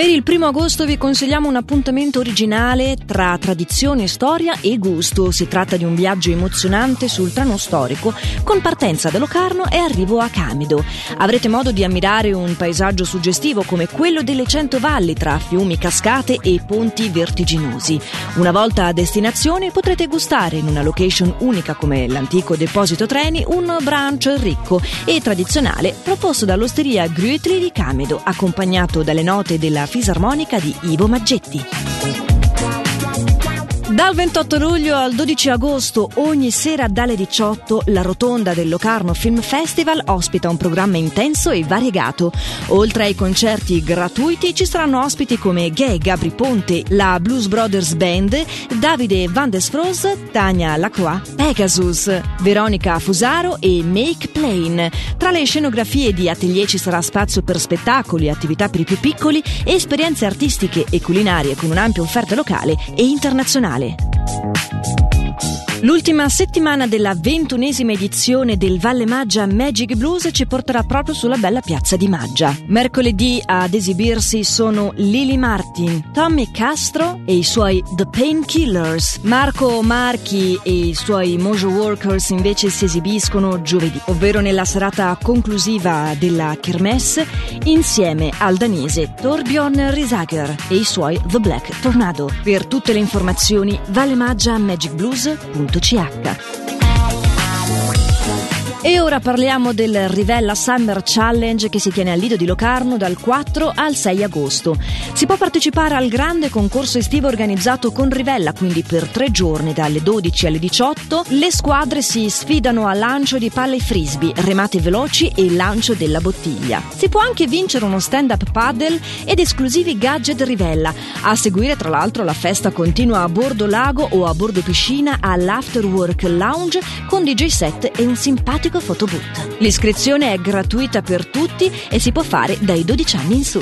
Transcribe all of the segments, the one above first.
Per il primo agosto vi consigliamo un appuntamento originale tra tradizione, storia e gusto. Si tratta di un viaggio emozionante sul treno storico con partenza da Locarno e arrivo a Camedo. Avrete modo di ammirare un paesaggio suggestivo come quello delle cento valli tra fiumi, cascate e ponti vertiginosi. Una volta a destinazione potrete gustare in una location unica come l'antico deposito treni un brunch ricco e tradizionale proposto dall'osteria Gruetri di Camedo, accompagnato dalle note della fisarmonica di Ivo Maggetti. Dal 28 luglio al 12 agosto, ogni sera dalle 18, la rotonda del Locarno Film Festival ospita un programma intenso e variegato. Oltre ai concerti gratuiti, ci saranno ospiti come Gay Gabri Ponte, la Blues Brothers Band, Davide Van Desfros, Tania Lacroix, Pegasus, Veronica Fusaro e Make Plain. Tra le scenografie di atelier ci sarà spazio per spettacoli, attività per i più piccoli esperienze artistiche e culinarie con un'ampia offerta locale e internazionale. Thank you. L'ultima settimana della ventunesima edizione del Valle Maggia Magic Blues ci porterà proprio sulla bella piazza di Maggia. Mercoledì ad esibirsi sono Lily Martin, Tommy Castro e i suoi The Painkillers. Marco Marchi e i suoi Mojo Workers invece si esibiscono giovedì, ovvero nella serata conclusiva della Kermesse, insieme al danese Torbjorn Risager e i suoi The Black Tornado. Per tutte le informazioni, valemaggiamagicblues.com www.ch. E ora parliamo del Rivella Summer Challenge che si tiene al Lido di Locarno dal 4 al 6 agosto. Si può partecipare al grande concorso estivo organizzato con Rivella, quindi per tre giorni dalle 12 alle 18. Le squadre si sfidano a lancio di palle frisbee, remate veloci e lancio della bottiglia. Si può anche vincere uno stand-up paddle ed esclusivi gadget Rivella. A seguire, tra l'altro, la festa continua a bordo lago o a bordo piscina all'Afterwork Lounge con DJ set e un simpatico simpatico photobooth. L'iscrizione è gratuita per tutti e si può fare dai 12 anni in su.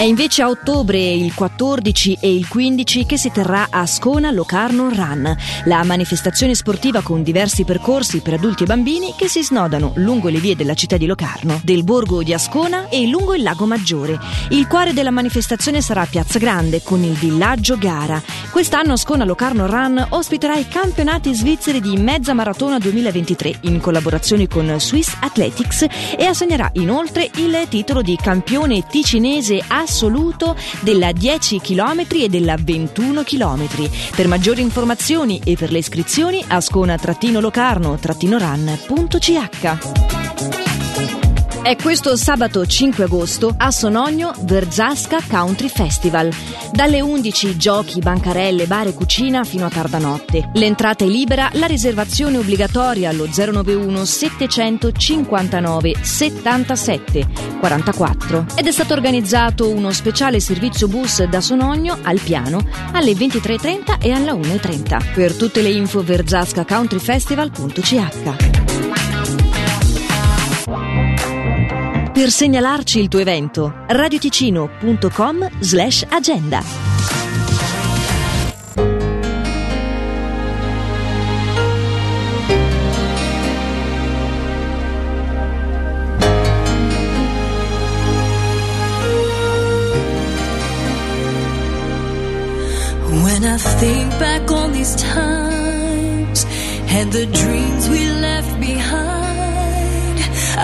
È invece a ottobre, il 14 e il 15, che si terrà a Scona Locarno Run, la manifestazione sportiva con diversi percorsi per adulti e bambini che si snodano lungo le vie della città di Locarno, del borgo di Ascona e lungo il lago Maggiore. Il cuore della manifestazione sarà Piazza Grande con il villaggio Gara. Quest'anno Scona Locarno Run ospiterà i campionati svizzeri di mezza maratona 2023 in collaborazione con Swiss Athletics e assegnerà inoltre il titolo di campione ticinese a assoluto della 10 km e della 21 km. Per maggiori informazioni e per le iscrizioni ascona-locarno-ran.ch. È questo sabato 5 agosto a Sonogno Verzasca Country Festival. Dalle 11 giochi, bancarelle, bar e cucina fino a tarda notte. L'entrata è libera, la riservazione obbligatoria allo 091 759 77 44. Ed è stato organizzato uno speciale servizio bus da Sonogno al piano alle 23.30 e alla 1.30. Per tutte le info verzascacountryfestival.ch per segnalarci il tuo evento. radioticino.com slash agenda. When I think back on these times and the dreams we left behind,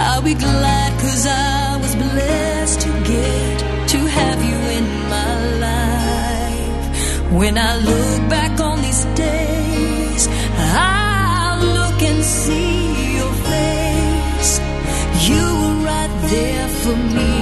I'll be glad cause I was blessed to get to have you in my life. When I look back on these days, I'll look and see your face. You were right there for me.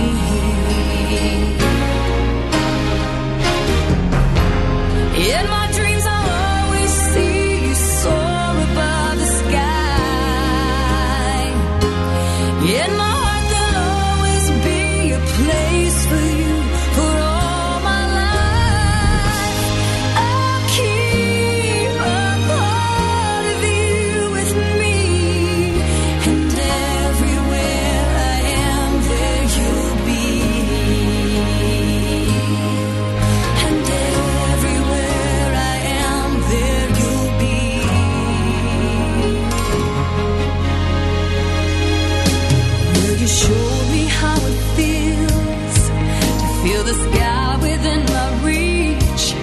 God within my reach,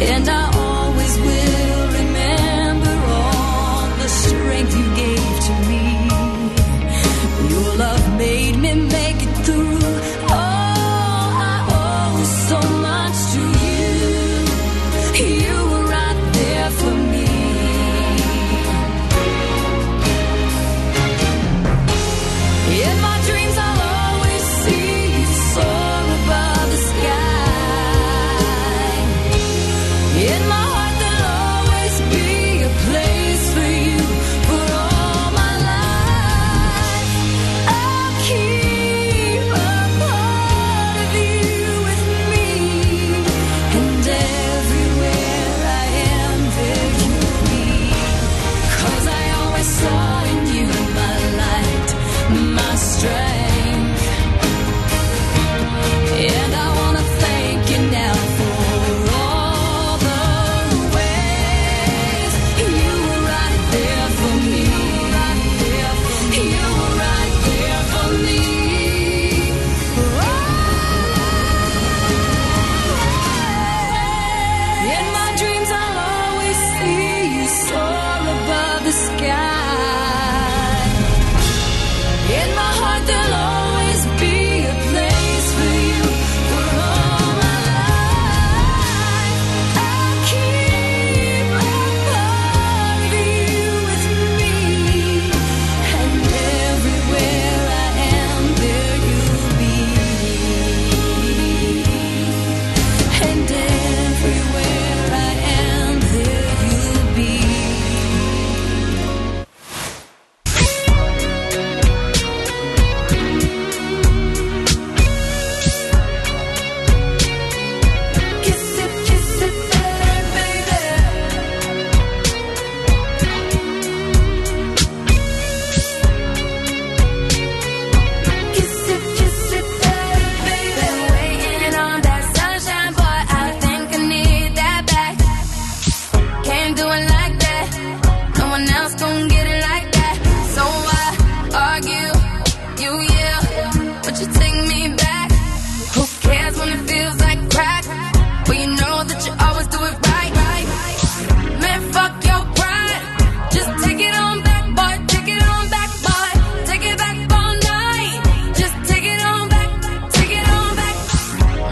and I.